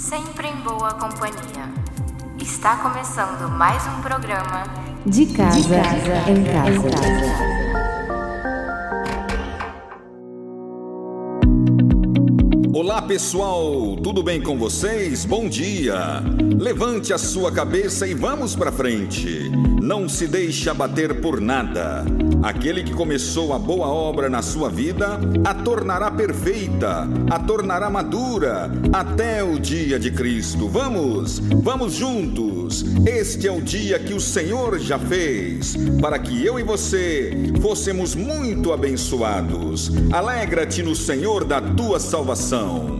Sempre em boa companhia. Está começando mais um programa De casa, em casa. Olá pessoal, tudo bem com vocês? Bom dia! Levante a sua cabeça e vamos para frente. Não se deixe abater por nada. Aquele que começou a boa obra na sua vida a tornará perfeita, a tornará madura até o dia de Cristo. Vamos, vamos juntos. Este é o dia que o Senhor já fez para que eu e você fôssemos muito abençoados. Alegra-te no Senhor da tua salvação.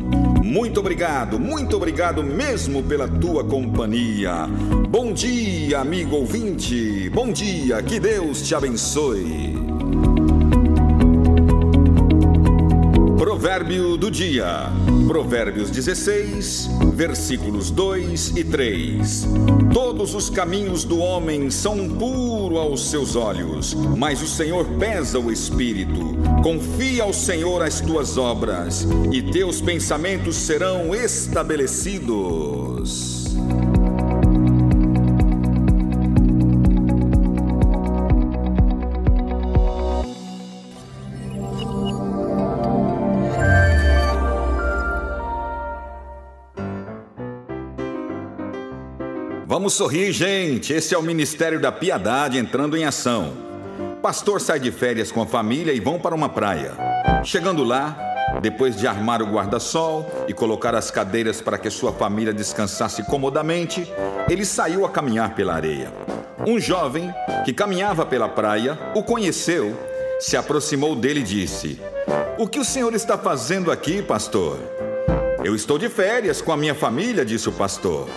Muito obrigado, muito obrigado mesmo pela tua companhia. Bom dia, amigo ouvinte. Bom dia, que Deus te abençoe. Provérbio do dia. Provérbios 16, versículos 2 e 3. Todos os caminhos do homem são puro aos seus olhos, mas o Senhor pesa o espírito. Confia ao Senhor as tuas obras, e teus pensamentos serão estabelecidos. Vamos sorrir, gente. Esse é o Ministério da Piedade entrando em ação. Pastor sai de férias com a família e vão para uma praia. Chegando lá, depois de armar o guarda-sol e colocar as cadeiras para que sua família descansasse comodamente, ele saiu a caminhar pela areia. Um jovem que caminhava pela praia o conheceu, se aproximou dele e disse: O que o senhor está fazendo aqui, pastor? Eu estou de férias com a minha família, disse o pastor.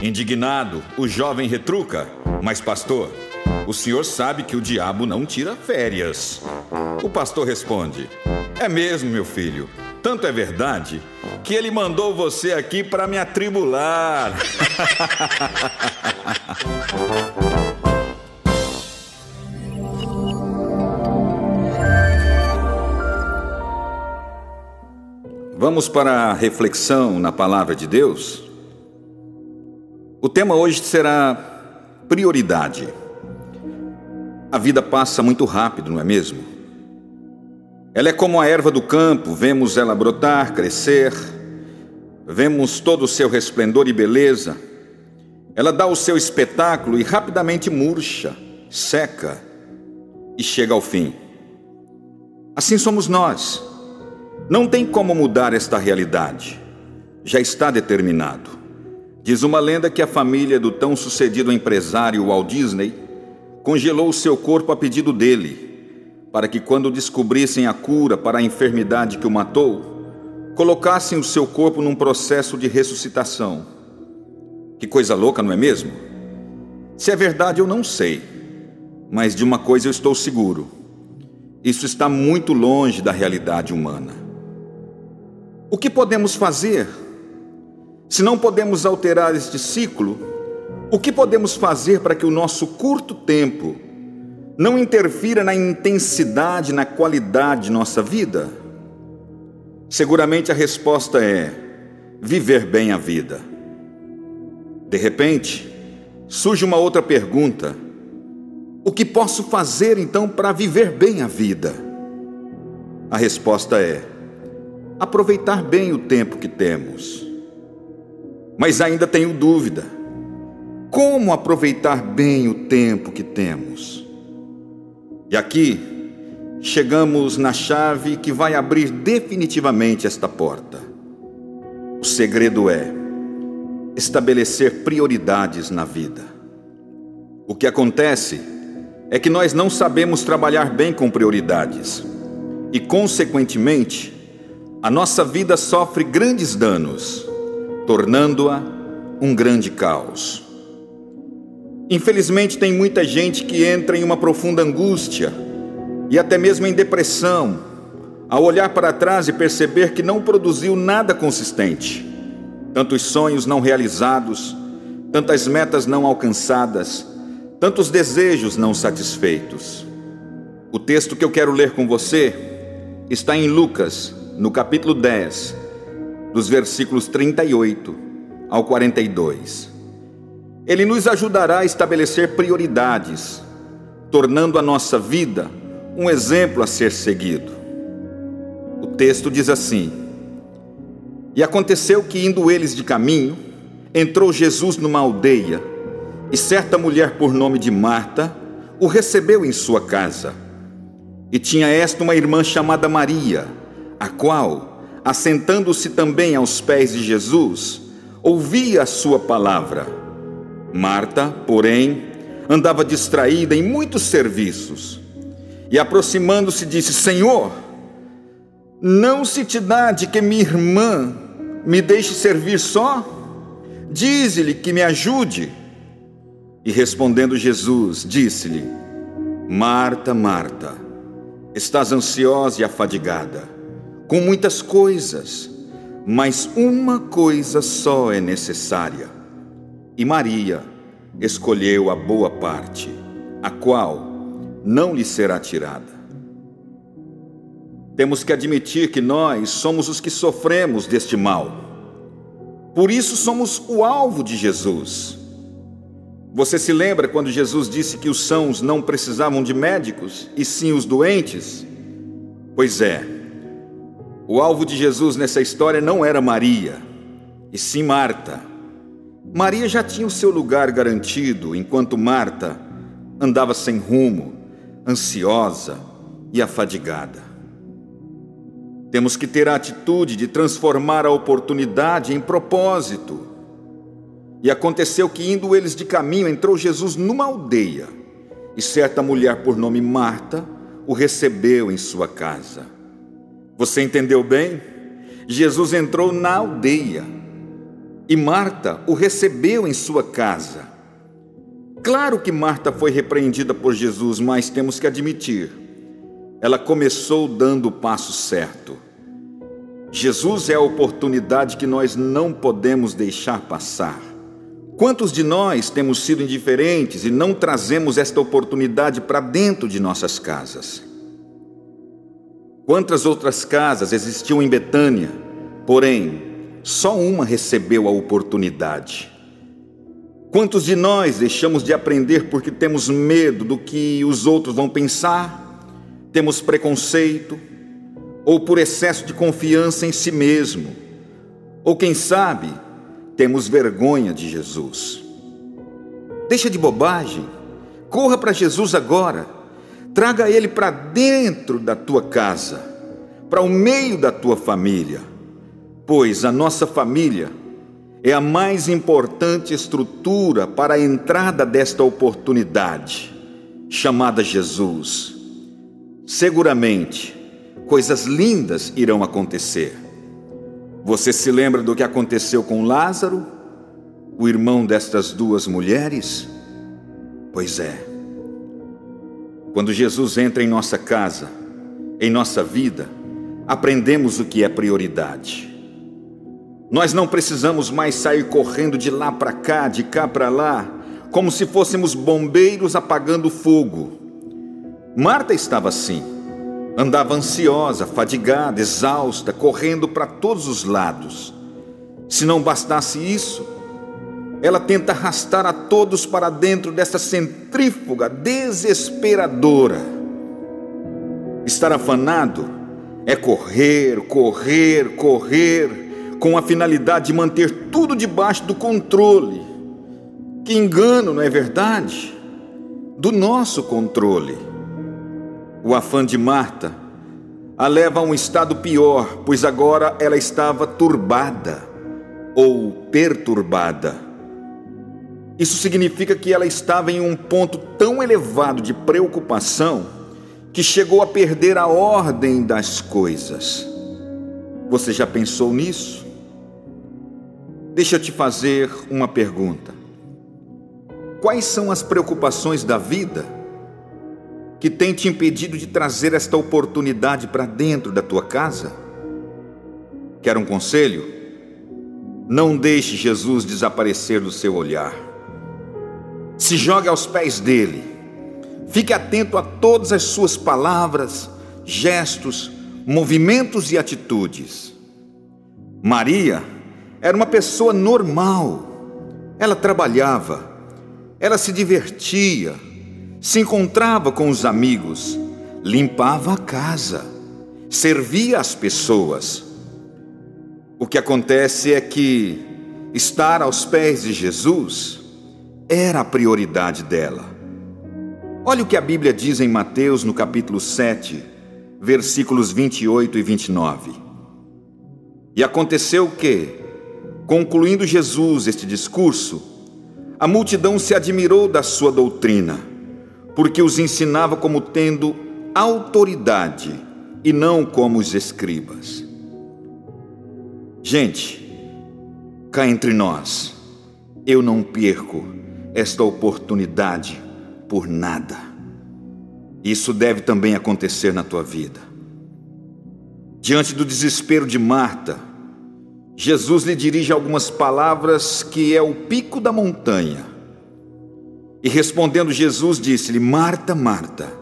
Indignado, o jovem retruca: Mas, pastor, o senhor sabe que o diabo não tira férias. O pastor responde: É mesmo, meu filho. Tanto é verdade que ele mandou você aqui para me atribular. Vamos para a reflexão na palavra de Deus? O tema hoje será prioridade. A vida passa muito rápido, não é mesmo? Ela é como a erva do campo, vemos ela brotar, crescer, vemos todo o seu resplendor e beleza. Ela dá o seu espetáculo e rapidamente murcha, seca e chega ao fim. Assim somos nós. Não tem como mudar esta realidade. Já está determinado. Diz uma lenda que a família do tão sucedido empresário Walt Disney congelou o seu corpo a pedido dele, para que quando descobrissem a cura para a enfermidade que o matou, colocassem o seu corpo num processo de ressuscitação. Que coisa louca, não é mesmo? Se é verdade, eu não sei, mas de uma coisa eu estou seguro: isso está muito longe da realidade humana. O que podemos fazer? Se não podemos alterar este ciclo, o que podemos fazer para que o nosso curto tempo não interfira na intensidade, na qualidade de nossa vida? Seguramente a resposta é viver bem a vida. De repente, surge uma outra pergunta: o que posso fazer então para viver bem a vida? A resposta é aproveitar bem o tempo que temos. Mas ainda tenho dúvida: como aproveitar bem o tempo que temos? E aqui chegamos na chave que vai abrir definitivamente esta porta. O segredo é estabelecer prioridades na vida. O que acontece é que nós não sabemos trabalhar bem com prioridades e, consequentemente, a nossa vida sofre grandes danos, tornando-a um grande caos. Infelizmente, tem muita gente que entra em uma profunda angústia e até mesmo em depressão ao olhar para trás e perceber que não produziu nada consistente. Tantos sonhos não realizados, tantas metas não alcançadas, tantos desejos não satisfeitos. O texto que eu quero ler com você está em Lucas no capítulo 10, dos versículos 38 ao 42. Ele nos ajudará a estabelecer prioridades, tornando a nossa vida um exemplo a ser seguido. O texto diz assim: E aconteceu que, indo eles de caminho, entrou Jesus numa aldeia, e certa mulher por nome de Marta o recebeu em sua casa. E tinha esta uma irmã chamada Maria, a qual, assentando-se também aos pés de Jesus, ouvia a sua palavra. Marta, porém, andava distraída em muitos serviços. E aproximando-se, disse: Senhor, não se te dá de que minha irmã me deixe servir só? Dize-lhe que me ajude. E respondendo Jesus, disse-lhe: Marta, Marta, estás ansiosa e afadigada com muitas coisas, mas uma coisa só é necessária. E Maria escolheu a boa parte, a qual não lhe será tirada. Temos que admitir que nós somos os que sofremos deste mal. Por isso somos o alvo de Jesus. Você se lembra quando Jesus disse que os sãos não precisavam de médicos, e sim os doentes? Pois é, o alvo de Jesus nessa história não era Maria, e sim Marta. Maria já tinha o seu lugar garantido, enquanto Marta andava sem rumo, ansiosa e afadigada. Temos que ter a atitude de transformar a oportunidade em propósito. E aconteceu que, indo eles de caminho, entrou Jesus numa aldeia, e certa mulher por nome Marta o recebeu em sua casa. Você entendeu bem? Jesus entrou na aldeia e Marta o recebeu em sua casa. Claro que Marta foi repreendida por Jesus, mas temos que admitir, ela começou dando o passo certo. Jesus é a oportunidade que nós não podemos deixar passar. Quantos de nós temos sido indiferentes e não trazemos esta oportunidade para dentro de nossas casas? Quantas outras casas existiam em Betânia, porém, só uma recebeu a oportunidade? Quantos de nós deixamos de aprender porque temos medo do que os outros vão pensar, temos preconceito, ou por excesso de confiança em si mesmo, ou quem sabe, temos vergonha de Jesus? Deixa de bobagem, corra para Jesus agora, traga Ele para dentro da tua casa, para o meio da tua família, pois a nossa família é a mais importante estrutura para a entrada desta oportunidade, chamada Jesus. Seguramente, coisas lindas irão acontecer. Você se lembra do que aconteceu com Lázaro, o irmão destas duas mulheres? Pois é. Quando Jesus entra em nossa casa, em nossa vida, aprendemos o que é prioridade. Nós não precisamos mais sair correndo de lá para cá, de cá para lá, como se fôssemos bombeiros apagando fogo. Marta estava assim. Andava ansiosa, fadigada, exausta, correndo para todos os lados. Se não bastasse isso, ela tenta arrastar a todos para dentro dessa centrífuga desesperadora. Estar afanado é correr, correr, correr com a finalidade de manter tudo debaixo do controle. Que engano, não é verdade? Do nosso controle. O afã de Marta a leva a um estado pior, pois agora ela estava turbada ou perturbada. Isso significa que ela estava em um ponto tão elevado de preocupação que chegou a perder a ordem das coisas. Você já pensou nisso? Deixa eu te fazer uma pergunta. Quais são as preocupações da vida que têm te impedido de trazer esta oportunidade para dentro da tua casa? Quer um conselho? Não deixe Jesus desaparecer do seu olhar. Se jogue aos pés dele. Fique atento a todas as suas palavras, gestos, movimentos e atitudes. Maria era uma pessoa normal. Ela trabalhava, ela se divertia, se encontrava com os amigos, limpava a casa, servia as pessoas. O que acontece é que estar aos pés de Jesus era a prioridade dela. Olha o que a Bíblia diz em Mateus, no capítulo 7, versículos 28 e 29. E aconteceu que, concluindo Jesus este discurso, a multidão se admirou da sua doutrina, porque os ensinava como tendo autoridade e não como os escribas. Gente, cá entre nós, eu não perco esta oportunidade por nada. Isso deve também acontecer na tua vida. Diante do desespero de Marta, Jesus lhe dirige algumas palavras que é o pico da montanha. E respondendo Jesus disse-lhe: Marta, Marta,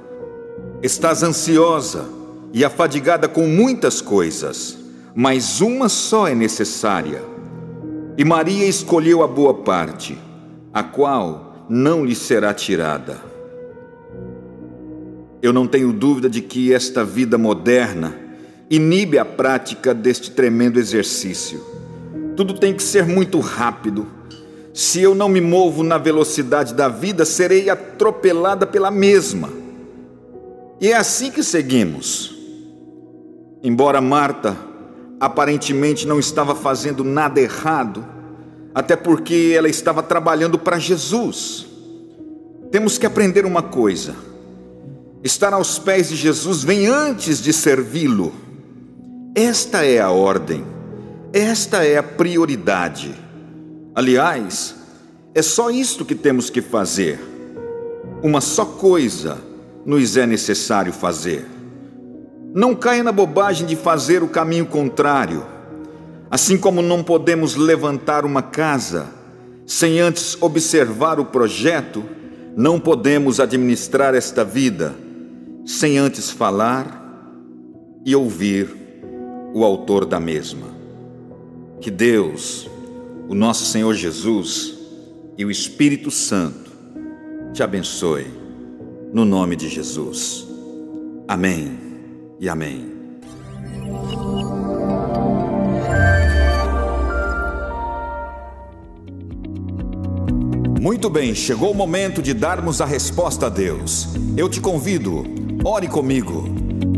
estás ansiosa e afadigada com muitas coisas, mas uma só é necessária. E Maria escolheu a boa parte, a qual não lhe será tirada. Eu não tenho dúvida de que esta vida moderna inibe a prática deste tremendo exercício. Tudo tem que ser muito rápido. Se eu não me movo na velocidade da vida, serei atropelada pela mesma. E é assim que seguimos. Embora Marta aparentemente não estava fazendo nada errado, até porque ela estava trabalhando para Jesus. Temos que aprender uma coisa: estar aos pés de Jesus vem antes de servi-lo. Esta é a ordem, esta é a prioridade. Aliás, é só isto que temos que fazer. Uma só coisa nos é necessário fazer. Não caia na bobagem de fazer o caminho contrário. Assim como não podemos levantar uma casa sem antes observar o projeto, não podemos administrar esta vida sem antes falar e ouvir o autor da mesma. Que Deus, o nosso Senhor Jesus e o Espírito Santo te abençoe, no nome de Jesus. Amém e amém. Muito bem, chegou o momento de darmos a resposta a Deus. Eu te convido, ore comigo.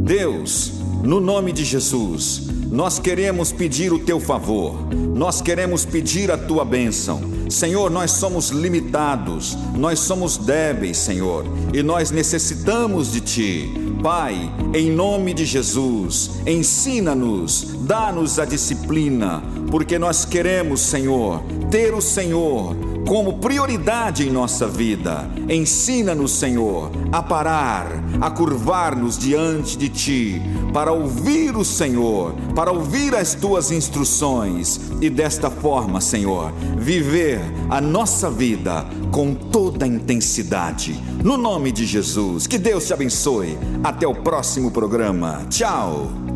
Deus, no nome de Jesus, nós queremos pedir o teu favor, nós queremos pedir a tua bênção. Senhor, nós somos limitados, nós somos débeis, Senhor, e nós necessitamos de ti. Pai, em nome de Jesus, ensina-nos, dá-nos a disciplina, porque nós queremos, Senhor, ter o Senhor como prioridade em nossa vida. Ensina-nos, Senhor, a parar, a curvar-nos diante de Ti, para ouvir o Senhor, para ouvir as Tuas instruções e desta forma, Senhor, viver a nossa vida com toda a intensidade. No nome de Jesus, que Deus te abençoe. Até o próximo programa. Tchau.